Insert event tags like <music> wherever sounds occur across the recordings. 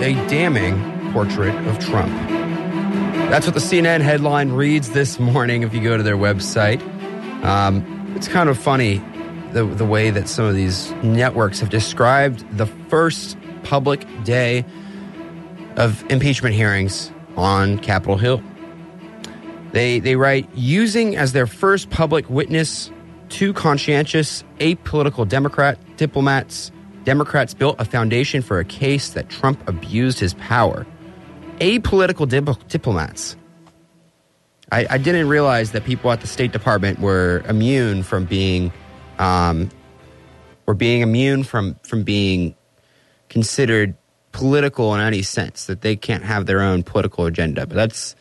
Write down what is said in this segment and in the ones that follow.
a damning portrait of Trump. That's what the CNN headline reads this morning if you go to their website. Um, it's kind of funny the, the way that some of these networks have described the first public day of impeachment hearings on Capitol Hill. They, they write using as their first public witness two conscientious, apolitical Democrat diplomats. Democrats built a foundation for a case that Trump abused his power. Apolitical dip- diplomats. I, I, didn't realize that people at the State Department were immune from being, um, were being immune from from being considered political in any sense. That they can't have their own political agenda. But that's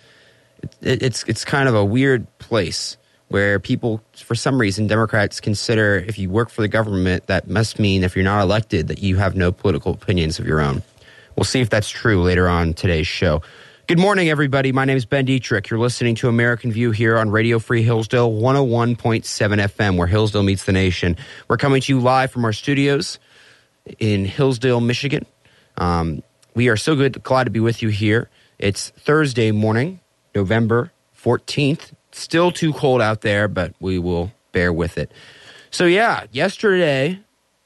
it, it's it's kind of a weird place where people, for some reason, Democrats consider if you work for the government, that must mean if you're not elected that you have no political opinions of your own. We'll see if that's true later on today's show. Good morning, everybody. My name is Ben Dietrich. You're listening to American View here on Radio Free Hillsdale 101.7 FM, where Hillsdale meets the nation. We're coming to you live from our studios in Hillsdale, Michigan. Um, we are so good, glad to be with you here. It's Thursday morning, November 14th, Still too cold out there, but we will bear with it. So, yeah, yesterday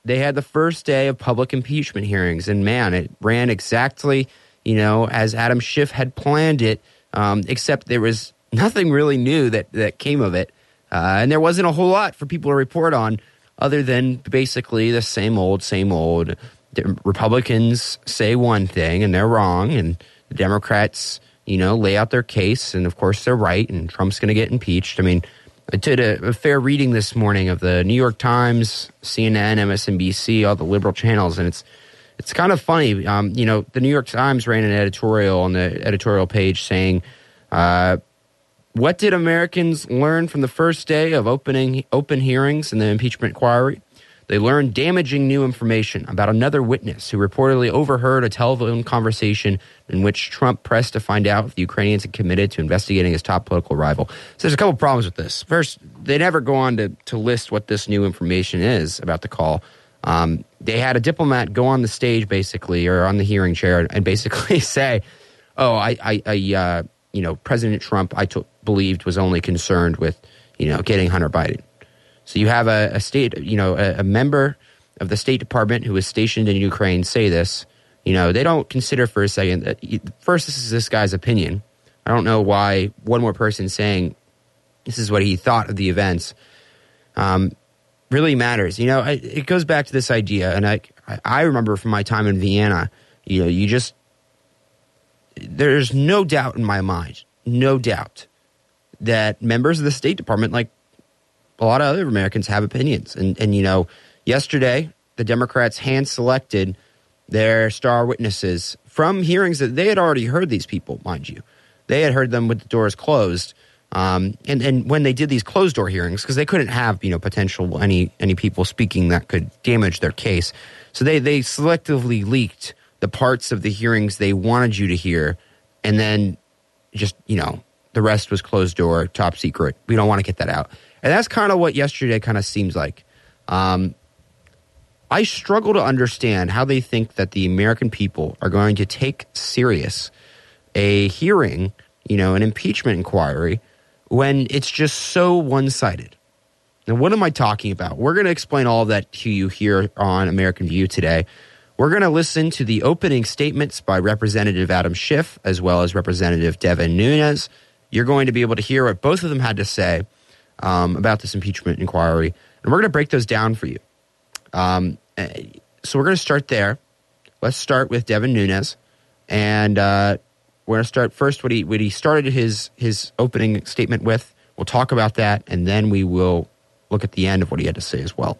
they had the first day of public impeachment hearings, and man, it ran exactly, you know, as Adam Schiff had planned it, um, except there was nothing really new that, that came of it. Uh, and there wasn't a whole lot for people to report on other than basically the same old, same old. The Republicans say one thing and they're wrong, and the Democrats you know, lay out their case, and of course they're right, and Trump's going to get impeached. I mean, I did a, a, fair reading this morning of the New York Times, CNN, MSNBC, all the liberal channels, and it's it's kind of funny. Um, you know, the New York Times ran an editorial on the editorial page saying, uh, "What did Americans learn from the first day of opening open hearings in the impeachment inquiry?" They learned damaging new information about another witness who reportedly overheard a telephone conversation in which Trump pressed to find out if the Ukrainians had committed to investigating his top political rival. So there's a couple problems with this. First, they never go on to, to list what this new information is about the call. Um, they had a diplomat go on the stage basically, or on the hearing chair, and basically <laughs> say, "Oh, I, I, I uh, you know, President Trump, I t- believed was only concerned with, you know, getting Hunter Biden." So you have a, a state, you know, a, a, member of the State Department who is stationed in Ukraine say this. You know, they don't consider for a second that first this is this guy's opinion. I don't know why one more person saying this is what he thought of the events um, really matters. You know, I, it goes back to this idea, and I I remember from my time in Vienna. You know, you just there's no doubt in my mind, no doubt that members of the State Department, like a lot of other Americans have opinions. And, and you know, yesterday, the Democrats hand selected their star witnesses from hearings that they had already heard these people, mind you. They had heard them with the doors closed. Um, and, and when they did these closed door hearings, because they couldn't have, you know, potential any, any people speaking that could damage their case. So they, they selectively leaked the parts of the hearings they wanted you to hear. And then just, you know, the rest was closed door, top secret. We don't want to get that out. And that's kind of what yesterday kind of seems like. Um, I struggle to understand how they think that the American people are going to take serious a hearing, you know, an impeachment inquiry when it's just so one sided. Now, what am I talking about? We're going to explain all of that to you here on American View today. We're going to listen to the opening statements by Representative Adam Schiff as well as Representative Devin Nunes. You're going to be able to hear what both of them had to say um, about this impeachment inquiry, and we're going to break those down for you. Um, eh, so we're going to start there. Let's start with Devin Nunes, and uh, we're going to start first what he what he started his his opening statement with. We'll talk about that, and then we will look at the end of what he had to say as well.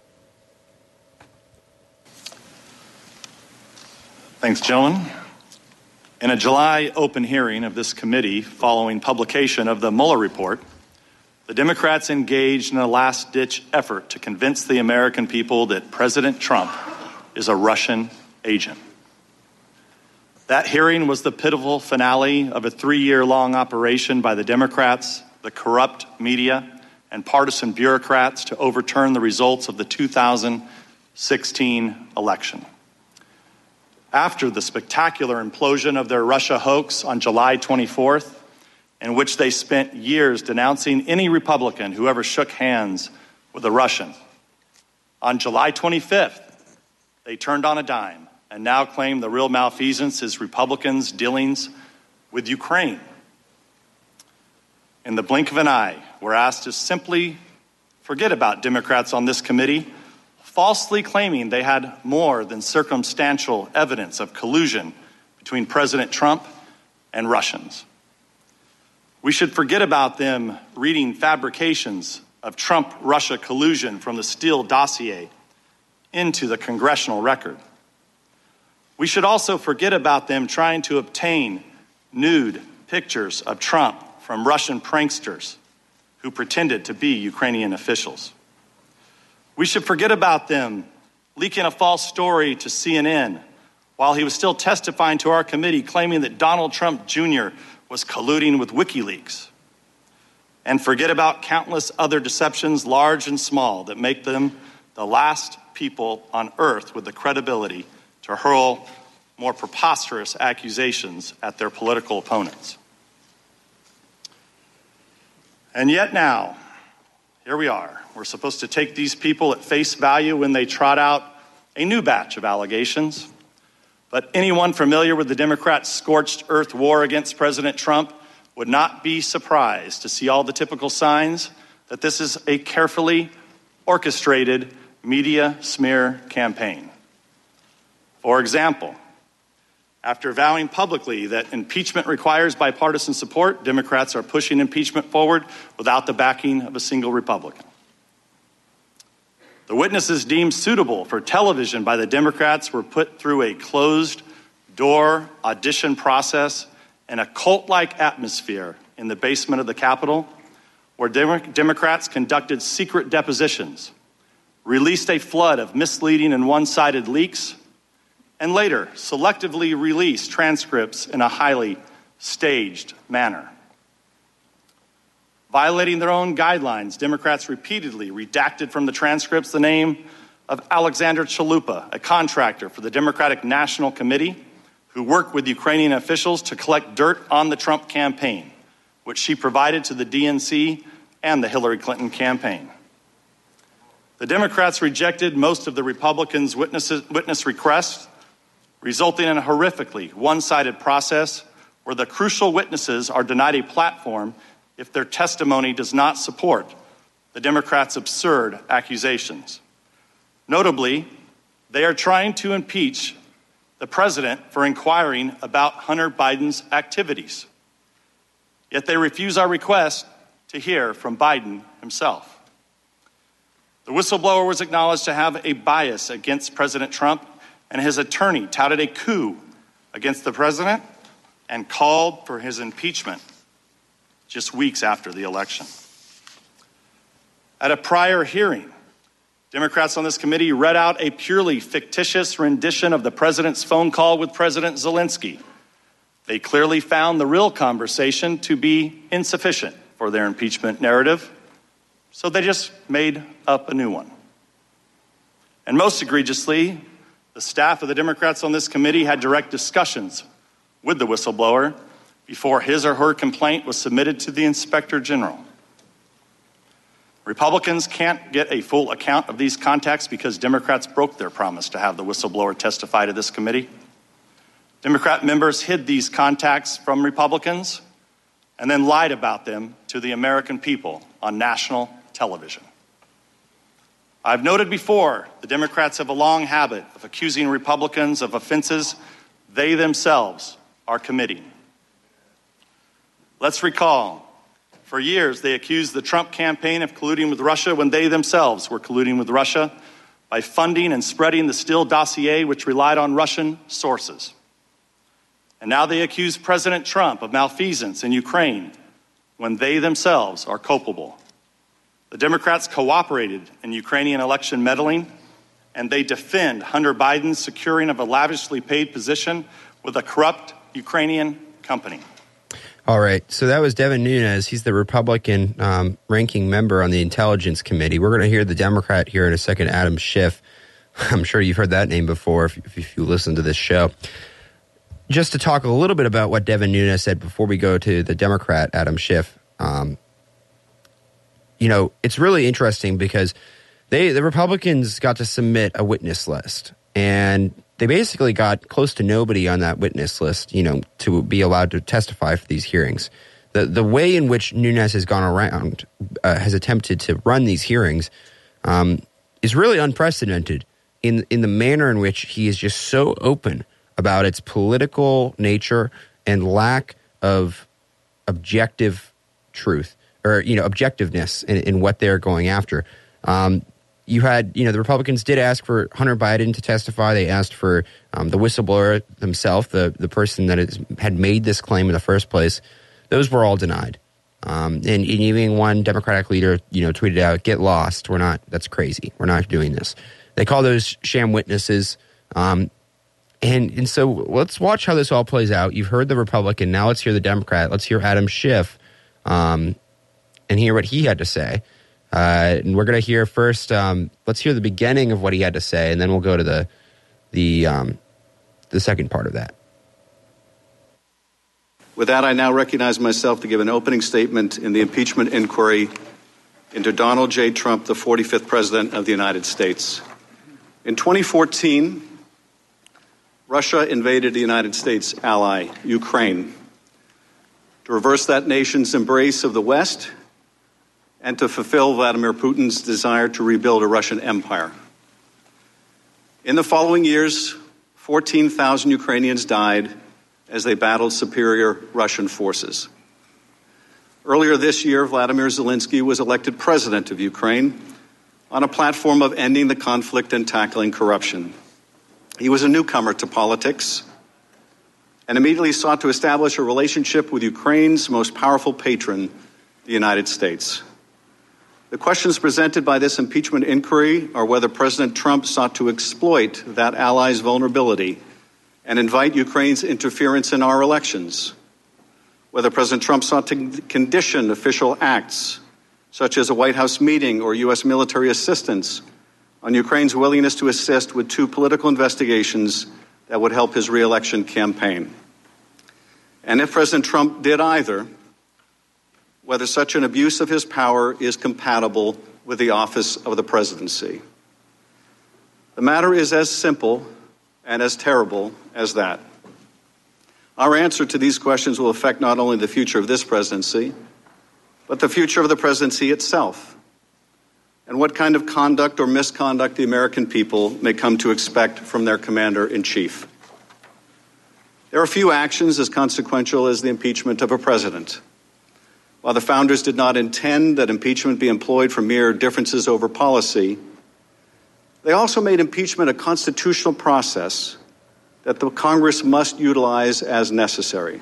Thanks, gentlemen. In a July open hearing of this committee following publication of the Mueller report, the Democrats engaged in a last ditch effort to convince the American people that President Trump is a Russian agent. That hearing was the pitiful finale of a three year long operation by the Democrats, the corrupt media, and partisan bureaucrats to overturn the results of the 2016 election. after the spectacular implosion of their Russia hoax on July 24th, in which they spent years denouncing any Republican who ever shook hands with a Russian. On July 25th, they turned on a dime and now claim the real malfeasance is Republicans' dealings with Ukraine. In the blink of an eye, we're asked to simply forget about Democrats on this committee falsely claiming they had more than circumstantial evidence of collusion between President Trump and Russians. We should forget about them reading fabrications of Trump Russia collusion from the Steele dossier into the congressional record. We should also forget about them trying to obtain nude pictures of Trump from Russian pranksters who pretended to be Ukrainian officials. We should forget about them leaking a false story to CNN while he was still testifying to our committee, claiming that Donald Trump Jr. was colluding with WikiLeaks. And forget about countless other deceptions, large and small, that make them the last people on earth with the credibility to hurl more preposterous accusations at their political opponents. And yet now, here we are. We're supposed to take these people at face value when they trot out a new batch of allegations. But anyone familiar with the Democrats' scorched earth war against President Trump would not be surprised to see all the typical signs that this is a carefully orchestrated media smear campaign. For example, after vowing publicly that impeachment requires bipartisan support, Democrats are pushing impeachment forward without the backing of a single Republican. The witnesses deemed suitable for television by the Democrats were put through a closed door audition process in a cult like atmosphere in the basement of the Capitol, where Democrats conducted secret depositions, released a flood of misleading and one sided leaks, and later selectively released transcripts in a highly staged manner. Violating their own guidelines, Democrats repeatedly redacted from the transcripts the name of Alexandra Chalupa, a contractor for the Democratic National Committee who worked with Ukrainian officials to collect dirt on the Trump campaign, which she provided to the DNC and the Hillary Clinton campaign. The Democrats rejected most of the Republicans' witness requests, resulting in a horrifically one sided process where the crucial witnesses are denied a platform if their testimony does not support the Democrats' absurd accusations. Notably, they are trying to impeach the president for inquiring about Hunter Biden's activities. Yet they refuse our request to hear from Biden himself. The whistleblower was acknowledged to have a bias against President Trump, and his attorney touted a coup against the president and called for his impeachment just weeks after the election. At a prior hearing, Democrats on this committee read out a purely fictitious rendition of the president's phone call with President Zelensky. They clearly found the real conversation to be insufficient for their impeachment narrative, so they just made up a new one. And most egregiously, the staff of the Democrats on this committee had direct discussions with the whistleblower before his or her complaint was submitted to the Inspector General. Republicans can't get a full account of these contacts because Democrats broke their promise to have the whistleblower testify to this committee. Democrat members hid these contacts from Republicans and then lied about them to the American people on national television. I've noted before the Democrats have a long habit of accusing Republicans of offenses they themselves are committing. Let's recall, for years they accused the Trump campaign of colluding with Russia when they themselves were colluding with Russia by funding and spreading the Steele dossier, which relied on Russian sources. And now they accuse President Trump of malfeasance in Ukraine when they themselves are culpable. The Democrats cooperated in Ukrainian election meddling, and they defend Hunter Biden's securing of a lavishly paid position with a corrupt Ukrainian company. All right. So that was Devin Nunes. He's the Republican um, ranking member on the Intelligence Committee. We're going to hear the Democrat here in a second, Adam Schiff. <laughs> I'm sure you've heard that name before if, if you listen to this show. Just to talk a little bit about what Devin Nunes said before we go to the Democrat, Adam Schiff. Um, you know, it's really interesting because they the Republicans got to submit a witness list, and they basically got close to nobody on that witness list, you know, to be allowed to testify for these hearings. The the way in which Nunes has gone around uh, has attempted to run these hearings um, is really unprecedented in in the manner in which he is just so open about its political nature and lack of objective truth or you know objectiveness in, in what they're going after. Um, you had, you know, the Republicans did ask for Hunter Biden to testify. They asked for um, the whistleblower himself, the the person that is, had made this claim in the first place. Those were all denied. Um, and, and, even one Democratic leader, you know, tweeted out, "Get lost. We're not. That's crazy. We're not doing this." They call those sham witnesses. Um, and and so let's watch how this all plays out. You've heard the Republican. Now let's hear the Democrat. Let's hear Adam Schiff, um, and hear what he had to say. Uh, and we're going to hear first. Um, let's hear the beginning of what he had to say, and then we'll go to the the um, the second part of that. With that, I now recognize myself to give an opening statement in the impeachment inquiry into Donald J. Trump, the 45th President of the United States. In 2014, Russia invaded the United States ally, Ukraine. To reverse that nation's embrace of the West and to fulfill Vladimir Putin's desire to rebuild a Russian empire. In the following years, 14,000 Ukrainians died as they battled superior Russian forces. Earlier this year, Volodymyr Zelensky was elected president of Ukraine on a platform of ending the conflict and tackling corruption. He was a newcomer to politics and immediately sought to establish a relationship with Ukraine's most powerful patron, the United States. The questions presented by this impeachment inquiry are whether President Trump sought to exploit that ally's vulnerability and invite Ukraine's interference in our elections, whether President Trump sought to condition official acts, such as a White House meeting or U.S. military assistance, on Ukraine's willingness to assist with two political investigations that would help his reelection campaign. And if President Trump did either, whether such an abuse of his power is compatible with the office of the presidency. The matter is as simple and as terrible as that. Our answer to these questions will affect not only the future of this presidency, but the future of the presidency itself, and what kind of conduct or misconduct the American people may come to expect from their commander in chief. There are few actions as consequential as the impeachment of a president. While the founders did not intend that impeachment be employed for mere differences over policy, they also made impeachment a constitutional process that the Congress must utilize as necessary.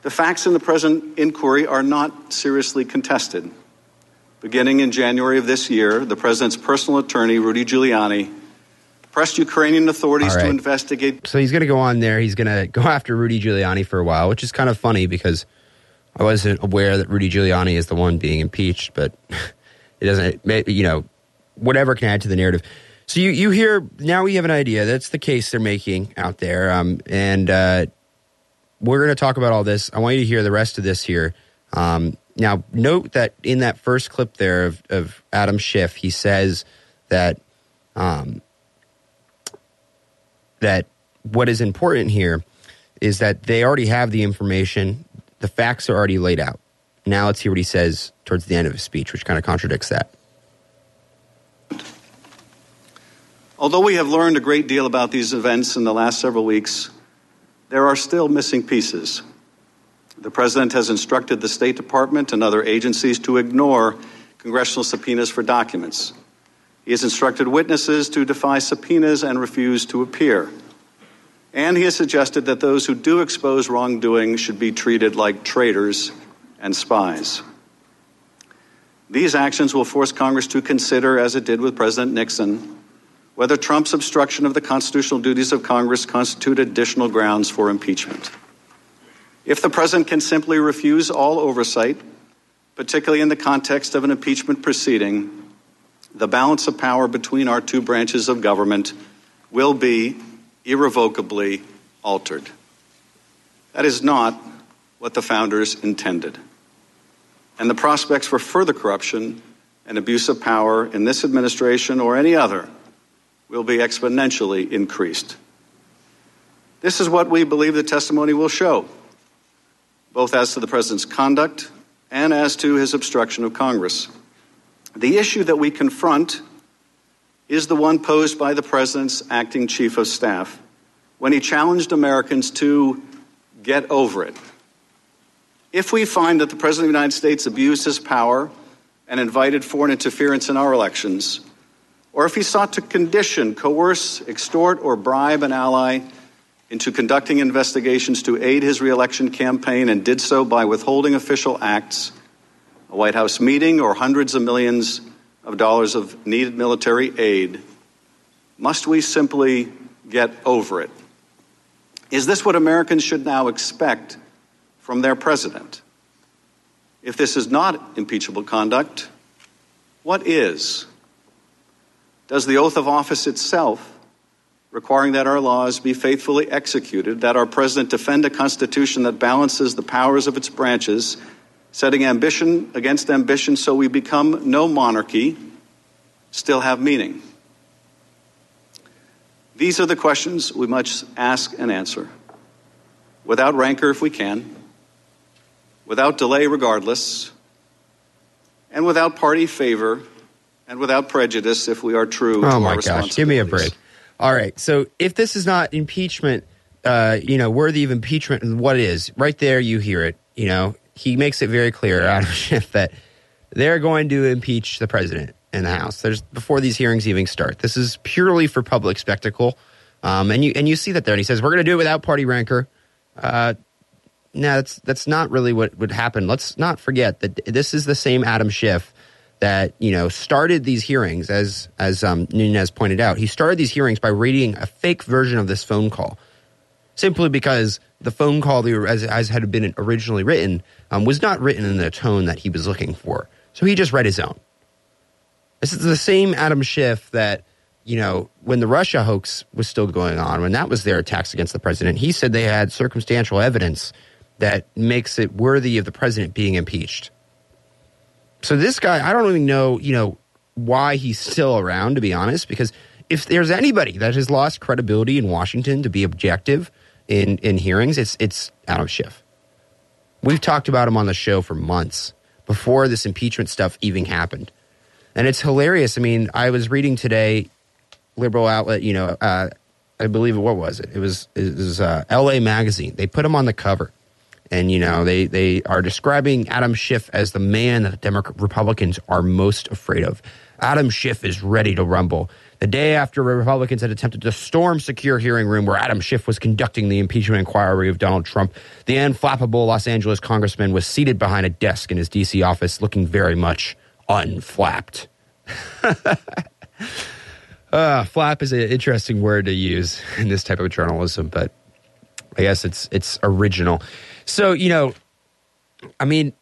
The facts in the present inquiry are not seriously contested. Beginning in January of this year, the president's personal attorney, Rudy Giuliani, pressed Ukrainian authorities right. to investigate. So he's going to go on there. He's going to go after Rudy Giuliani for a while, which is kind of funny because I wasn't aware that Rudy Giuliani is the one being impeached, but <laughs> it doesn't, you know, whatever can add to the narrative. So you, you hear, now we have an idea. That's the case they're making out there. Um, and uh, we're going to talk about all this. I want you to hear the rest of this here. Um, now, note that in that first clip there of, of Adam Schiff, he says that um, that what is important here is that they already have the information the facts are already laid out. Now let's hear what he says towards the end of his speech, which kind of contradicts that. Although we have learned a great deal about these events in the last several weeks, there are still missing pieces. The President has instructed the State Department and other agencies to ignore congressional subpoenas for documents. He has instructed witnesses to defy subpoenas and refuse to appear. And he has suggested that those who do expose wrongdoing should be treated like traitors and spies. These actions will force Congress to consider, as it did with President Nixon, whether Trump's obstruction of the constitutional duties of Congress constitute additional grounds for impeachment. If the president can simply refuse all oversight, particularly in the context of an impeachment proceeding, the balance of power between our two branches of government will be irrevocably altered. That is not what the founders intended. And the prospects for further corruption and abuse of power in this administration or any other will be exponentially increased. This is what we believe the testimony will show, both as to the President's conduct and as to his obstruction of Congress. The issue that we confront is the one posed by the President's acting Chief of Staff when he challenged Americans to get over it. If we find that the President of the United States abused his power and invited foreign interference in our elections, or if he sought to condition, coerce, extort, or bribe an ally into conducting investigations to aid his reelection campaign and did so by withholding official acts, a White House meeting, or hundreds of millions of dollars of needed military aid, must we simply get over it? Is this what Americans should now expect from their president? If this is not impeachable conduct, what is? Does the oath of office itself, requiring that our laws be faithfully executed, that our president defend a constitution that balances the powers of its branches, setting ambition against ambition so we become no monarchy, still have meaning? These are the questions we must ask and answer. Without rancor, if we can, without delay, regardless, and without party favor and without prejudice if we are true oh to my gosh. Give me a break. all right. So if this is not impeachment uh, you know worthy of impeachment and what is? Right there you hear it you know he makes it very clear Adam <laughs> Schiff that they're going to impeach the president in the house. There's before these hearings even start. This is purely for public spectacle. Um, and you and you see that there and he says we're going to do it without party rancor. Uh, no, that's that's not really what would happen. Let's not forget that this is the same Adam Schiff that you know started these hearings, as as um, Nunes pointed out. He started these hearings by reading a fake version of this phone call, simply because the phone call, as, as had been originally written, um, was not written in the tone that he was looking for. So he just read his own. This is the same Adam Schiff that you know, when the Russia hoax was still going on, when that was their attacks against the president, he said they had circumstantial evidence that makes it worthy of the president being impeached. So this guy, I don't even know, you know, why he's still around, to be honest, because if there's anybody that has lost credibility in Washington to be objective in, in hearings, it's it's Adam Schiff. We've talked about him on the show for months before this impeachment stuff even happened. And it's hilarious. I mean, I was reading today, liberal outlet, you know, uh, I believe what was it? It was it was uh, L.A. Magazine. They put him on the cover, and you know they they are describing Adam Schiff as the man that the Democrat Republicans are most afraid of. Adam Schiff is ready to rumble. The day after Republicans had attempted to storm secure hearing room where Adam Schiff was conducting the impeachment inquiry of Donald Trump, the unflappable Los Angeles congressman was seated behind a desk in his D.C. office, looking very much unflapped. <laughs> uh, flap is an interesting word to use in this type of journalism, but I guess it's it's original. So, you know, I mean,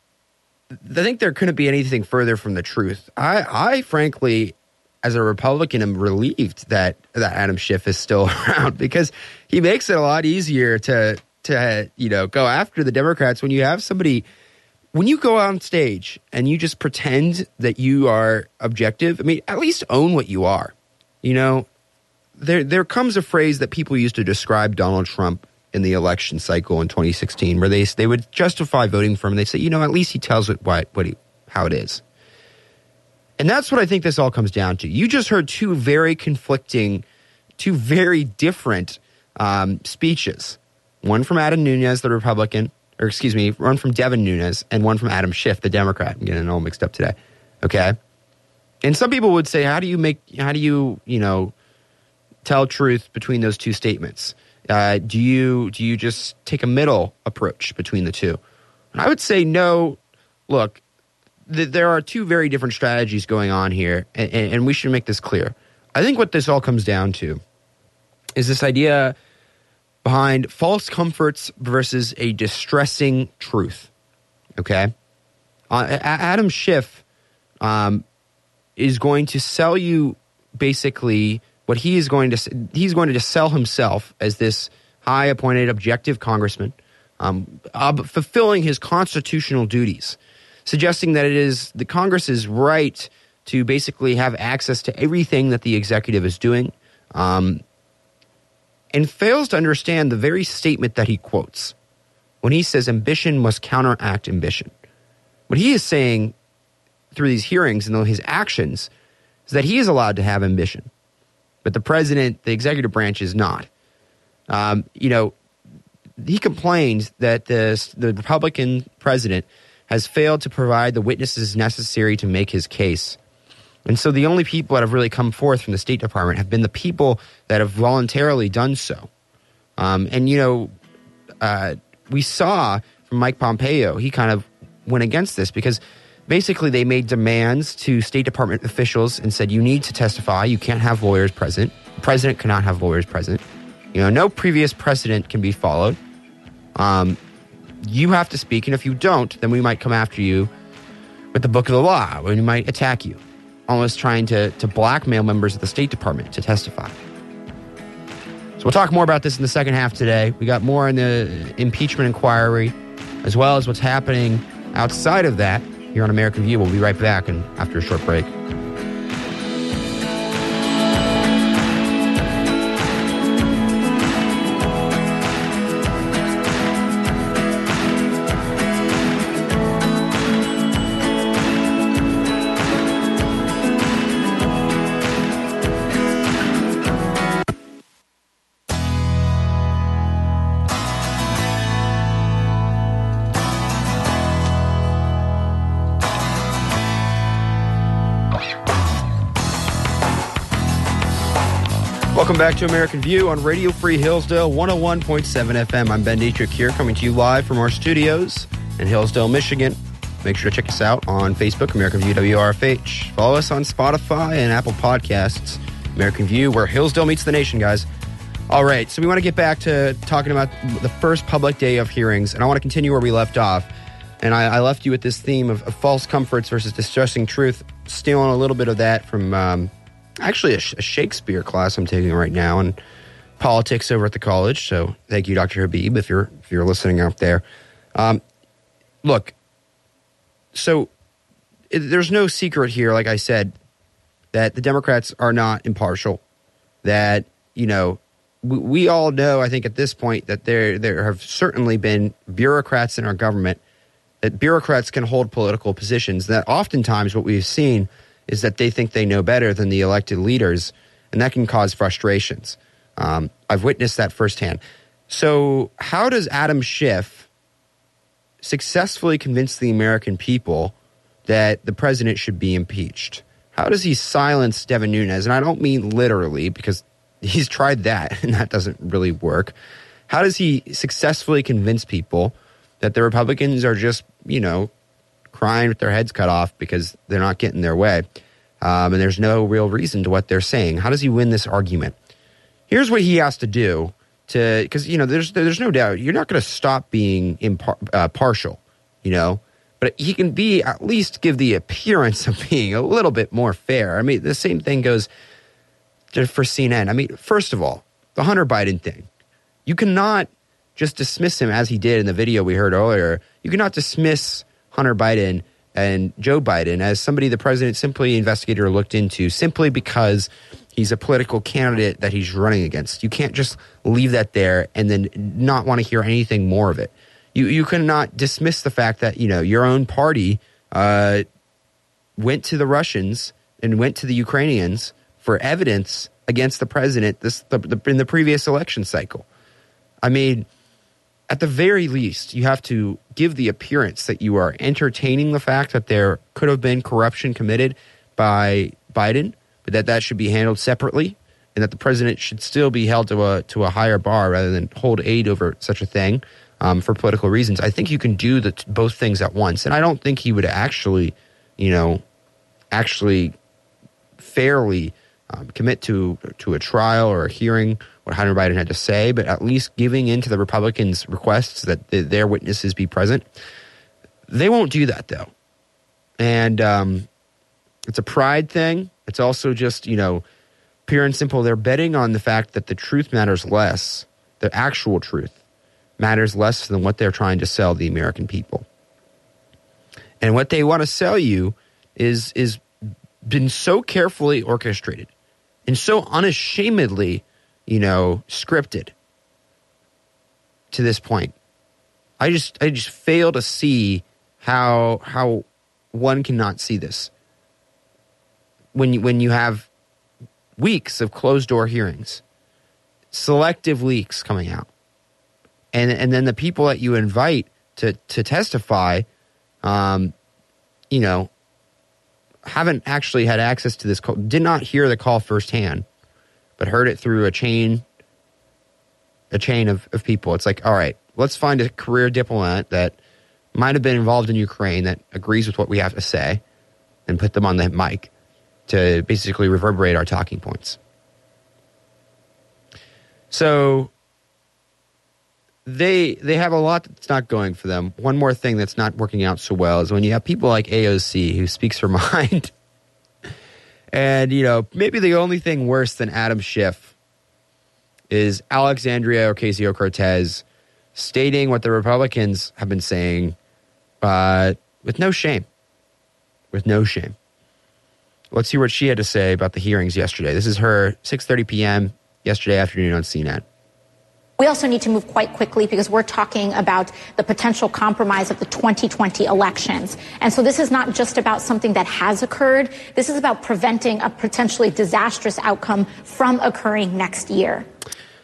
I think there couldn't be anything further from the truth. I, I frankly, as a Republican, am relieved that that Adam Schiff is still <laughs> around because he makes it a lot easier to to you know go after the Democrats when you have somebody when you go on stage and you just pretend that you are objective. I mean, at least own what you are. You know, there there comes a phrase that people used to describe Donald Trump in the election cycle in 2016 where they they would justify voting for him. They say, you know, at least he tells it what what he, how it is. And that's what I think this all comes down to. You just heard two very conflicting, two very different um, speeches. One from Adam Nunes, the Republican, or excuse me, one from Devin Nunes, and one from Adam Schiff, the Democrat. I'm getting it all mixed up today. Okay. And some people would say, how do you make, how do you, you know, tell truth between those two statements? Uh, do you do you just take a middle approach between the two? And I would say no. Look, th- there are two very different strategies going on here, and, and we should make this clear. I think what this all comes down to is this idea behind false comforts versus a distressing truth. Okay, uh, Adam Schiff um, is going to sell you basically what he is going to he's going to just sell himself as this high appointed objective congressman um, fulfilling his constitutional duties suggesting that it is the congress's right to basically have access to everything that the executive is doing um, and fails to understand the very statement that he quotes when he says ambition must counteract ambition what he is saying through these hearings and his actions is that he is allowed to have ambition, but the president, the executive branch, is not. Um, you know, he complains that the, the Republican president has failed to provide the witnesses necessary to make his case. And so the only people that have really come forth from the State Department have been the people that have voluntarily done so. Um, and, you know, uh, we saw from Mike Pompeo, he kind of went against this because basically they made demands to State Department officials and said, you need to testify. You can't have lawyers present. The president cannot have lawyers present. You know, no previous precedent can be followed. Um, you have to speak, and if you don't, then we might come after you with the book of the law, and we might attack you, almost trying to, to blackmail members of the State Department to testify. So we'll talk more about this in the second half today. We got more in the impeachment inquiry, as well as what's happening outside of that here on American View. We'll be right back and after a short break. Welcome back to American View on Radio Free Hillsdale 101.7 FM. I'm Ben Dietrich here, coming to you live from our studios in Hillsdale, Michigan. Make sure to check us out on Facebook, American View WRFH. Follow us on Spotify and Apple Podcasts, American View, where Hillsdale meets the nation, guys. All right, so we want to get back to talking about the first public day of hearings, and I want to continue where we left off. And I, I left you with this theme of, of, false comforts versus distressing truth, stealing a little bit of that from um, actually a, a, Shakespeare class I'm taking right now and politics over at the college. So thank you, Dr. Habib, if you're if you're listening out there. Um, look, so it, there's no secret here, like I said, that the Democrats are not impartial. That you know, we, we all know. I think at this point that there there have certainly been bureaucrats in our government that bureaucrats can hold political positions. That oftentimes what we've seen is that they think they know better than the elected leaders, and that can cause frustrations. Um, I've witnessed that firsthand. So, how does Adam Schiff successfully convince the American people that the president should be impeached? How does he silence Devin Nunes? And I don't mean literally because <laughs> he's tried that and that doesn't really work. How does he successfully convince people that the Republicans are just, you know, crying with their heads cut off because they're not getting their way. Um, and there's no real reason to what they're saying. How does he win this argument? Here's what he has to do to, because you know, there's there's no doubt you're not going to stop being impar- uh, partial, you know, but he can be at least give the appearance of being a little bit more fair. I mean, the same thing goes for CNN. I mean, first of all, the Hunter Biden thing, you cannot just dismiss him as he did in the video we heard earlier. You cannot dismiss Hunter Biden and Joe Biden as somebody the president simply investigated or looked into simply because he's a political candidate that he's running against. You can't just leave that there and then not want to hear anything more of it. You you cannot dismiss the fact that you know your own party uh, went to the Russians and went to the Ukrainians for evidence against the president this the, the, in the previous election cycle. I mean, at the very least, you have to give the appearance that you are entertaining the fact that there could have been corruption committed by Biden, but that that should be handled separately, and that the president should still be held to a to a higher bar rather than hold aid over such a thing um, for political reasons. I think you can do the, both things at once, and I don't think he would actually, you know, actually fairly um, commit to to a trial or a hearing what Hunter Biden had to say, but at least giving in to the Republicans' requests that the, their witnesses be present. They won't do that though, and um, it's a pride thing. It's also just, you know, pure and simple. They're betting on the fact that the truth matters less, the actual truth matters less than what they're trying to sell the American people. And what they want to sell you is is been so carefully orchestrated and so unashamedly, you know, scripted to this point. I just I just fail to see how how one cannot see this when you, when you have weeks of closed door hearings, selective leaks coming out, and and then the people that you invite to to testify, um, you know, haven't actually had access to this call, did not hear the call firsthand, but heard it through a chain, a chain of, of people. It's like, all right, let's find a career diplomat that might have been involved in Ukraine that agrees with what we have to say and put them on the mic to basically reverberate our talking points. So they they have a lot that's not going for them. One more thing that's not working out so well is when you have people like AOC who speaks her <laughs> mind. and you know, maybe the only thing worse than Adam Schiff is Alexandria Ocasio Cortez stating what the Republicans have been saying, but with no shame. With no shame. Let's hear what she had to say about the hearings yesterday. This is her 6:30 p.m. yesterday afternoon on CNN. We also need to move quite quickly because we're talking about the potential compromise of the 2020 elections. And so this is not just about something that has occurred. This is about preventing a potentially disastrous outcome from occurring next year.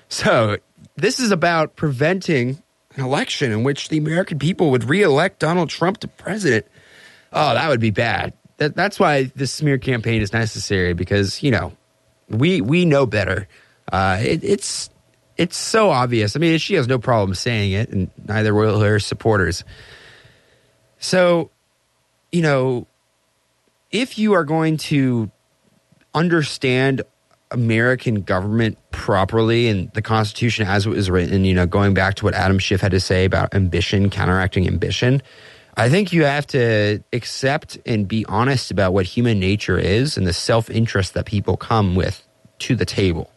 So this is about preventing an election in which the American people would reelect Donald Trump to president. Oh, that would be bad. That, that's why this smear campaign is necessary because, you know, we, we know better. Uh, it, it's it's so obvious. I mean, she has no problem saying it, and neither will her supporters. So, you know, if you are going to understand American government properly and the Constitution as it was written, you know, going back to what Adam Schiff had to say about ambition, counteracting ambition, I think you have to accept and be honest about what human nature is and the self interest that people come with to the table.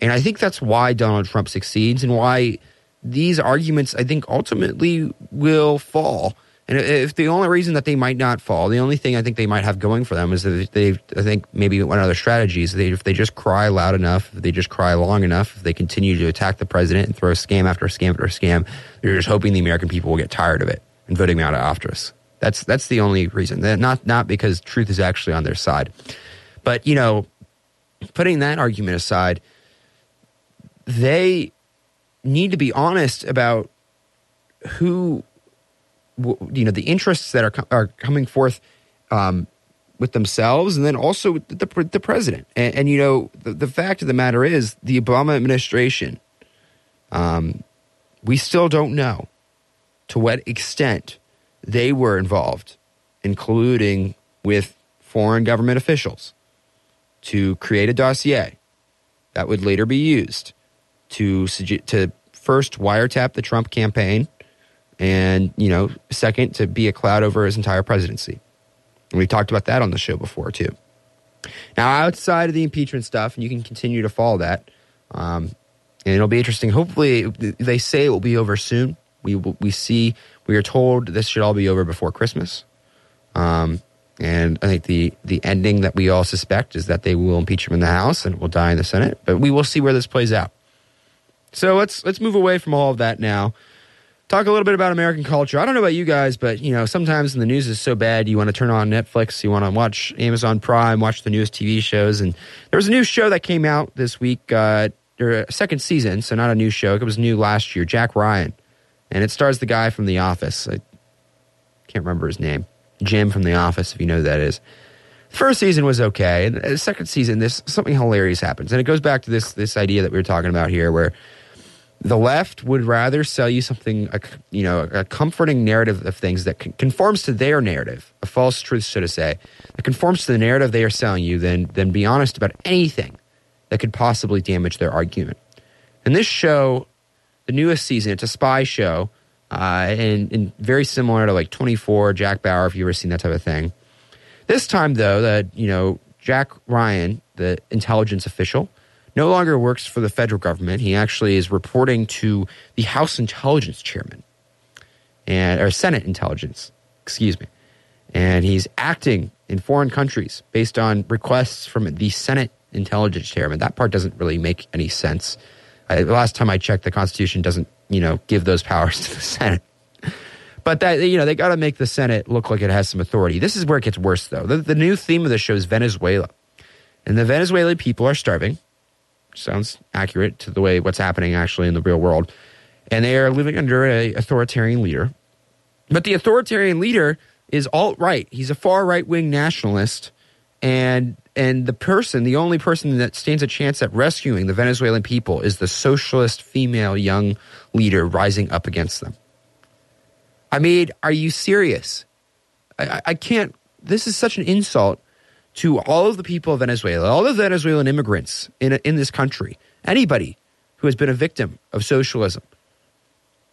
And I think that's why Donald Trump succeeds and why these arguments, I think, ultimately will fall. And if the only reason that they might not fall, the only thing I think they might have going for them is that they, I think maybe one other strategy is they, if they just cry loud enough, if they just cry long enough, if they continue to attack the president and throw scam after scam after scam, they're just hoping the American people will get tired of it and voting him out after us. That's that's the only reason. Not not because truth is actually on their side, but you know, putting that argument aside they need to be honest about who you know the interests that are are coming forth um, with themselves, and then also the the president. And, and you know the, the, fact of the matter is, the Obama administration, um, we still don't know to what extent they were involved, including with foreign government officials, to create a dossier that would later be used to to first wiretap the Trump campaign, and you know, second to be a cloud over his entire presidency. And we talked about that on the show before too. Now, outside of the impeachment stuff, and you can continue to follow that, um, and it'll be interesting. Hopefully, they say it will be over soon. We we see we are told this should all be over before Christmas. Um, and I think the the ending that we all suspect is that they will impeach him in the House and it will die in the Senate. But we will see where this plays out. So let's let's move away from all of that now. Talk a little bit about American culture. I don't know about you guys, but you know, sometimes when the news is so bad you want to turn on Netflix, you want to watch Amazon Prime, watch the newest TV shows. And there was a new show that came out this week, uh, or second season, so not a new show. It was new last year, Jack Ryan, and it stars the guy from The Office. I can't remember his name, Jim from The Office, if you know who that is. First season was okay, and the second season, this something hilarious happens, and it goes back to this this idea that we were talking about here, where the left would rather sell you something, a, you know, a comforting narrative of things that conforms to their narrative, a false truth, so to say, that conforms to the narrative they are selling you, than than be honest about anything that could possibly damage their argument. And this show, the newest season, it's a spy show, uh, and, and very similar to like 24, Jack Bauer, if you've ever seen that type of thing. This time, though, that you know, Jack Ryan, the intelligence official, no longer works for the federal government. He actually is reporting to the House Intelligence Chairman and or Senate Intelligence, excuse me, and he's acting in foreign countries based on requests from the Senate Intelligence Chairman. That part doesn't really make any sense. I, the last time I checked, the Constitution doesn't you know give those powers <laughs> to the Senate. But that you know they got to make the Senate look like it has some authority. This is where it gets worse, though. The, the new theme of the show is Venezuela, and the Venezuelan people are starving. Sounds accurate to the way what's happening actually in the real world, and they are living under a authoritarian leader. But the authoritarian leader is alt right. He's a far right wing nationalist, and and the person, the only person that stands a chance at rescuing the Venezuelan people, is the socialist female young leader rising up against them. I mean, are you serious? I, I can't. This is such an insult to all of the people of Venezuela, all the Venezuelan immigrants in in this country, anybody who has been a victim of socialism.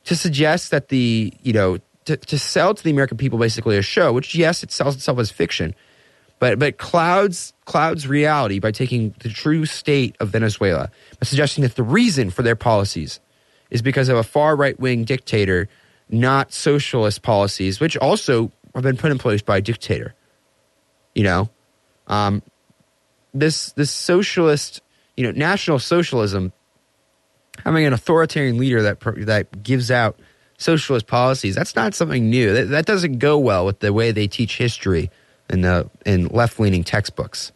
To suggest that the you know to, to sell to the American people basically a show, which yes, it sells itself as fiction, but but clouds clouds reality by taking the true state of Venezuela, by suggesting that the reason for their policies is because of a far right wing dictator not socialist policies, which also have been put in place by a dictator. You know, um, this this socialist, you know, national socialism, having an authoritarian leader that that gives out socialist policies, that's not something new. That, that doesn't go well with the way they teach history in the in left leaning textbooks.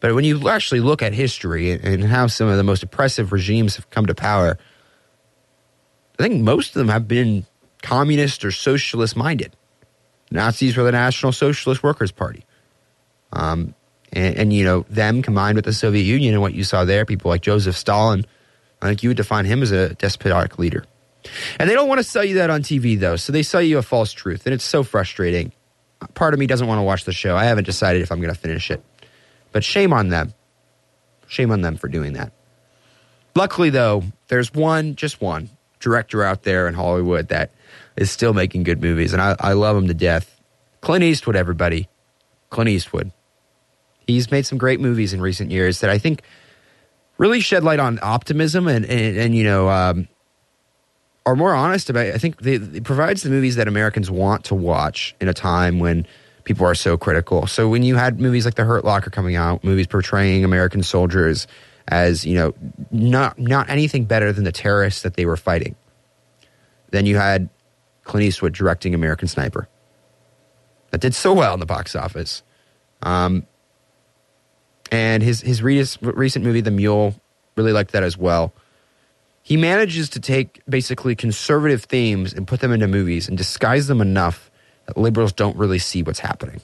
But when you actually look at history and how some of the most oppressive regimes have come to power, I think most of them have been communist or socialist minded. Nazis were the National Socialist Workers Party. Um, and, and, you know, them combined with the Soviet Union and what you saw there, people like Joseph Stalin, I think you would define him as a despotic leader. And they don't want to sell you that on TV, though. So they sell you a false truth. And it's so frustrating. Part of me doesn't want to watch the show. I haven't decided if I'm going to finish it. But shame on them. Shame on them for doing that. Luckily, though, there's one, just one, director out there in Hollywood that is still making good movies, and I, I love him to death. Clint Eastwood, everybody. Clint Eastwood. He's made some great movies in recent years that I think really shed light on optimism and, and, and you know, um, are more honest about. I think it provides the movies that Americans want to watch in a time when people are so critical. So when you had movies like The Hurt Locker coming out, movies portraying American soldiers as you know not not anything better than the terrorists that they were fighting, then you had Clint Eastwood directing American Sniper. That did so well in the box office. Um, and his his recent movie, The Mule, really liked that as well. He manages to take basically conservative themes and put them into movies and disguise them enough that liberals don't really see what's happening.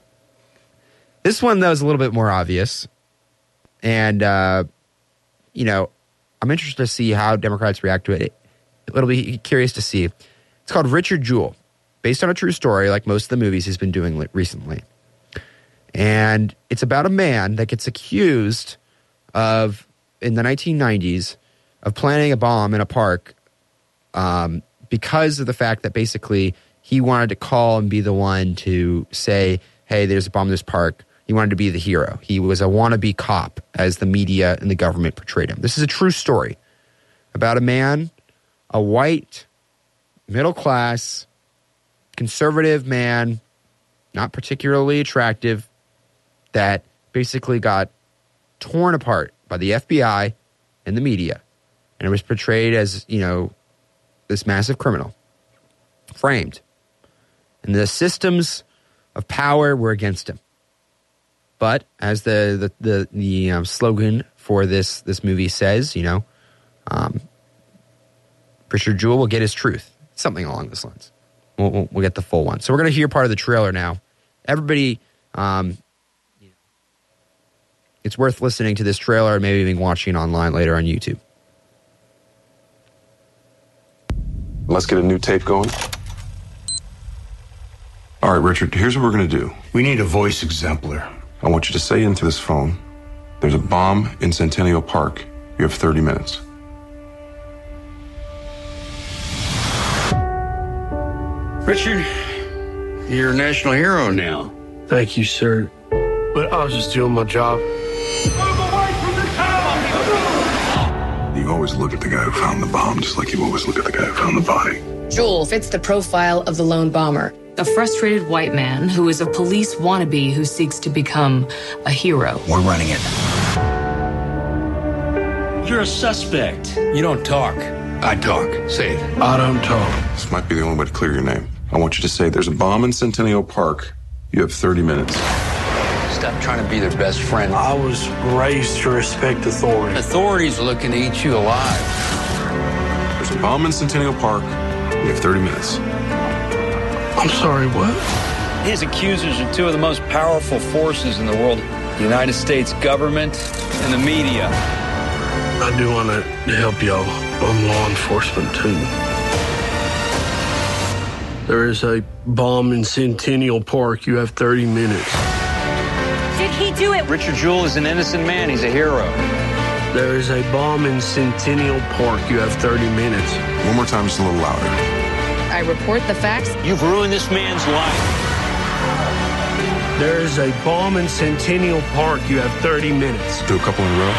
This one, though, is a little bit more obvious. And, uh, you know, I'm interested to see how Democrats react to it. It'll be curious to see. It's called Richard Jewell, based on a true story, like most of the movies he's been doing recently. And it's about a man that gets accused of, in the 1990s, of planting a bomb in a park um, because of the fact that basically he wanted to call and be the one to say, hey, there's a bomb in this park. He wanted to be the hero. He was a wannabe cop, as the media and the government portrayed him. This is a true story about a man, a white middle class, conservative man, not particularly attractive, that basically got torn apart by the FBI and the media. And it was portrayed as, you know, this massive criminal, framed. And the systems of power were against him. But as the the the, the um, slogan for this this movie says, you know, um, Richard Jewell will get his truth something along those lines. We'll, we'll, we'll get the full one. So we're going to hear part of the trailer now. Everybody, um, it's worth listening to this trailer and maybe even watching online later on YouTube. Let's get a new tape going. All right, Richard, here's what we're going to do. We need a voice exemplar. I want you to say into this phone there's a bomb in Centennial Park. You have 30 minutes. Richard, you're a national hero now. Thank you, sir. but I was just doing my job. You always look at the guy who found the bomb just like you always look at the guy who found the body. Jewell fits the profile of the lone bomber. A frustrated white man who is a police wannabe who seeks to become a hero. We're running it. You're a suspect. You don't talk. I talk. Say it. I don't talk. This might be the only way to clear your name. I want you to say there's a bomb in Centennial Park. You have 30 minutes. Stop trying to be their best friend. I was raised to respect authority. Authorities are looking to eat you alive. There's a bomb in Centennial Park. You have 30 minutes. I'm sorry, what? His accusers are two of the most powerful forces in the world the United States government and the media. I do want to help y'all. I'm law enforcement too. There is a bomb in Centennial Park. You have 30 minutes. Did he do it? Richard Jewell is an innocent man. He's a hero. There is a bomb in Centennial Park. You have 30 minutes. One more time, just a little louder. I report the facts. You've ruined this man's life. There is a bomb in Centennial Park. You have 30 minutes. Do a couple in a row.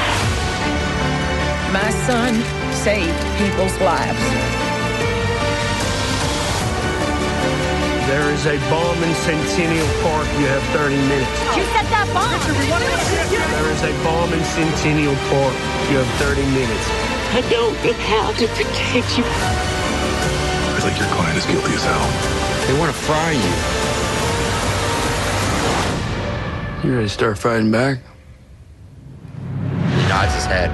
My son saved people's lives. There is a bomb in Centennial Park. You have 30 minutes. You set that bomb. There is a bomb in Centennial Park. You have 30 minutes. I don't know how to protect you. I think your client is guilty as hell. They want to fry you. You ready to start fighting back? He nods his head.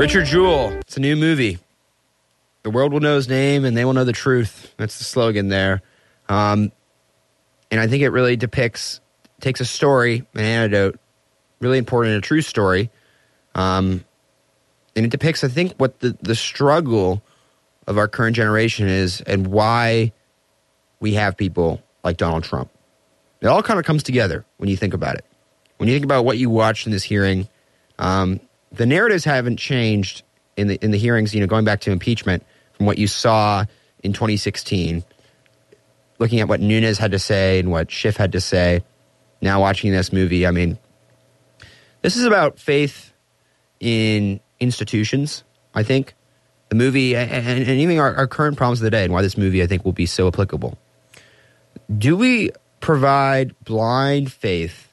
Richard Jewell. It's a new movie. The world will know his name and they will know the truth. That's the slogan there. Um, and I think it really depicts, takes a story, an anecdote, really important, a true story. Um, and it depicts, I think, what the, the struggle of our current generation is and why we have people like Donald Trump. It all kind of comes together when you think about it. When you think about what you watched in this hearing, um, the narratives haven't changed in the in the hearings. You know, going back to impeachment from what you saw in 2016, looking at what Nunes had to say and what Schiff had to say. Now watching this movie, I mean, this is about faith in institutions. I think the movie and, and even our, our current problems of the day, and why this movie I think will be so applicable. Do we provide blind faith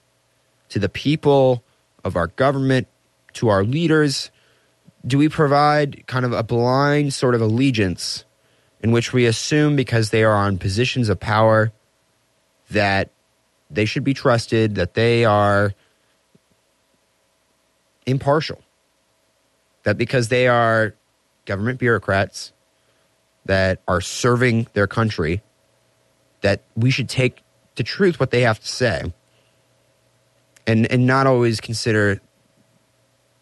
to the people of our government, to our leaders? Do we provide kind of a blind sort of allegiance in which we assume because they are on positions of power that they should be trusted, that they are impartial, that because they are government bureaucrats that are serving their country, that we should take to truth what they have to say and and not always consider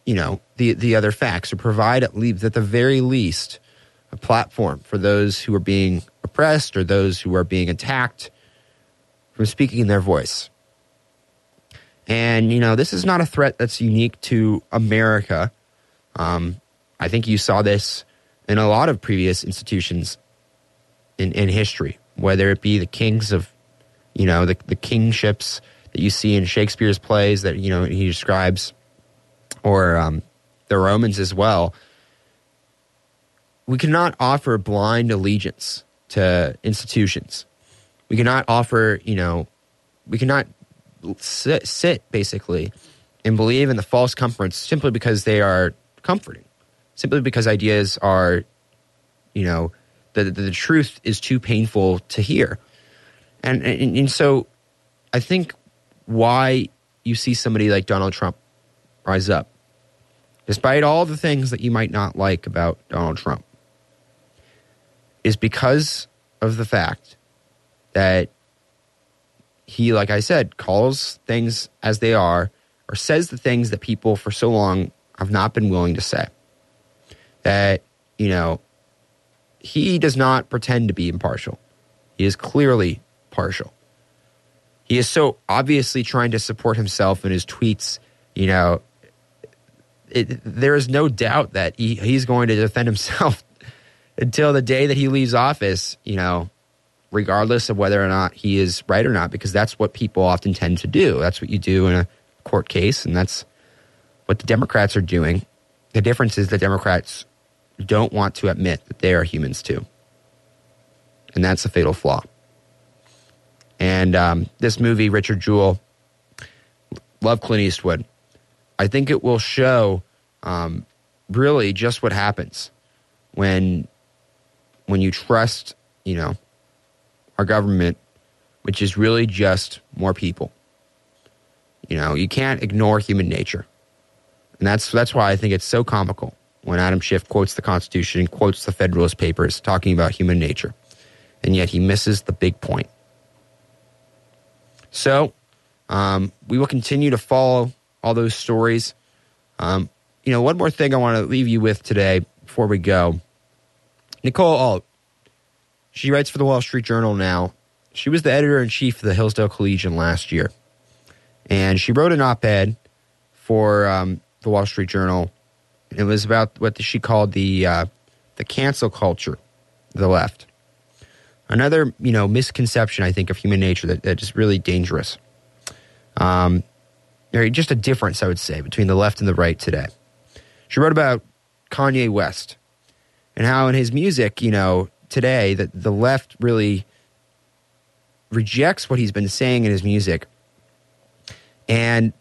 you know the the other facts or provide at least at the very least a platform for those who are being oppressed or those who are being attacked from speaking their voice. And you know this is not a threat that's unique to america. Um, i think you saw this in a lot of previous institutions in, in history whether it be the kings of you know the, the kingships that you see in shakespeare's plays that you know he describes or um, the romans as well we cannot offer blind allegiance to institutions. We cannot offer you know we cannot sit, sit basically and believe in the false comforts simply because they are comforting simply because ideas are you know the, the, the truth is too painful to hear. And, and and so I think why you see somebody like Donald Trump rise up, despite all the things that you might not like about Donald Trump, is because of the fact that he, like I said, calls things as they are or says the things that people for so long have not been willing to say. That, you know, he does not pretend to be impartial. He is clearly partial. He is so obviously trying to support himself in his tweets. You know, it, there is no doubt that he, he's going to defend himself <laughs> until the day that he leaves office. You know, regardless of whether or not he is right or not, because that's what people often tend to do. That's what you do in a court case, and that's what the Democrats are doing. The difference is the Democrats don't want to admit that they are humans too. And that's a fatal flaw. And um, this movie, Richard Jewell, love Clint Eastwood. I think it will show um, really just what happens when when you trust, you know, our government, which is really just more people. You know, you can't ignore human nature. And that's that's why I think it's so comical when Adam Schiff quotes the Constitution, quotes the Federalist Papers talking about human nature. And yet he misses the big point. So, um, we will continue to follow all those stories. Um, you know, one more thing I want to leave you with today before we go. Nicole Ault, she writes for the Wall Street Journal now. She was the editor in chief of the Hillsdale Collegian last year. And she wrote an op ed for um, the Wall Street Journal. It was about what she called the, uh, the cancel culture, the left. Another, you know, misconception, I think, of human nature that, that is really dangerous. Um, just a difference, I would say, between the left and the right today. She wrote about Kanye West and how in his music, you know, today that the left really rejects what he's been saying in his music. And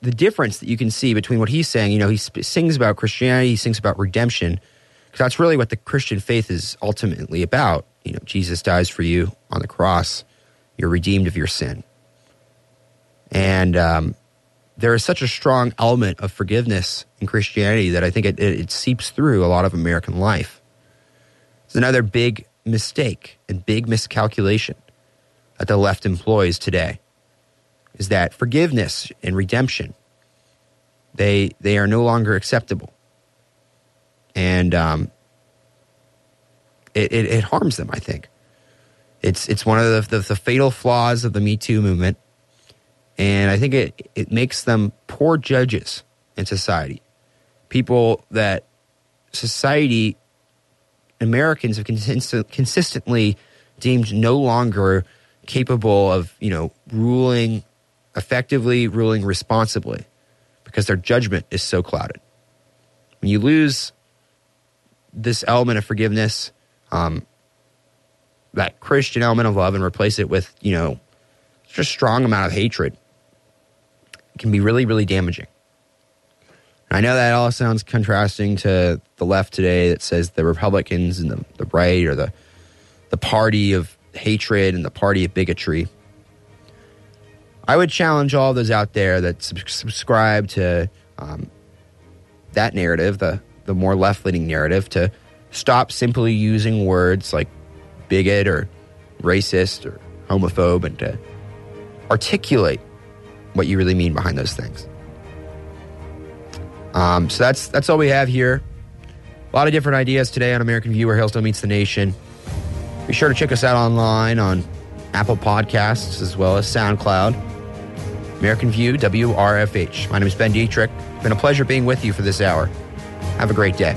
the difference that you can see between what he's saying, you know, he sp- sings about Christianity, he sings about redemption, because that's really what the Christian faith is ultimately about. You know, Jesus dies for you on the cross, you're redeemed of your sin. And um, there is such a strong element of forgiveness in Christianity that I think it, it, it seeps through a lot of American life. It's another big mistake and big miscalculation that the left employs today is that forgiveness and redemption they they are no longer acceptable. And um, it, it, it harms them i think. It's it's one of the, the, the fatal flaws of the me too movement and I think it, it makes them poor judges in society. People that society, Americans have consist- consistently deemed no longer capable of, you know, ruling effectively, ruling responsibly, because their judgment is so clouded. When you lose this element of forgiveness, um, that Christian element of love, and replace it with, you know, just a strong amount of hatred, can be really, really damaging. I know that all sounds contrasting to the left today that says the Republicans and the, the right are the, the party of hatred and the party of bigotry. I would challenge all those out there that sub- subscribe to um, that narrative, the, the more left leaning narrative, to stop simply using words like bigot or racist or homophobe and to articulate what you really mean behind those things. Um, so that's that's all we have here. A lot of different ideas today on American View, where Hillsdale meets the nation. Be sure to check us out online on Apple Podcasts as well as SoundCloud. American View, WRFH. My name is Ben Dietrich. It's been a pleasure being with you for this hour. Have a great day.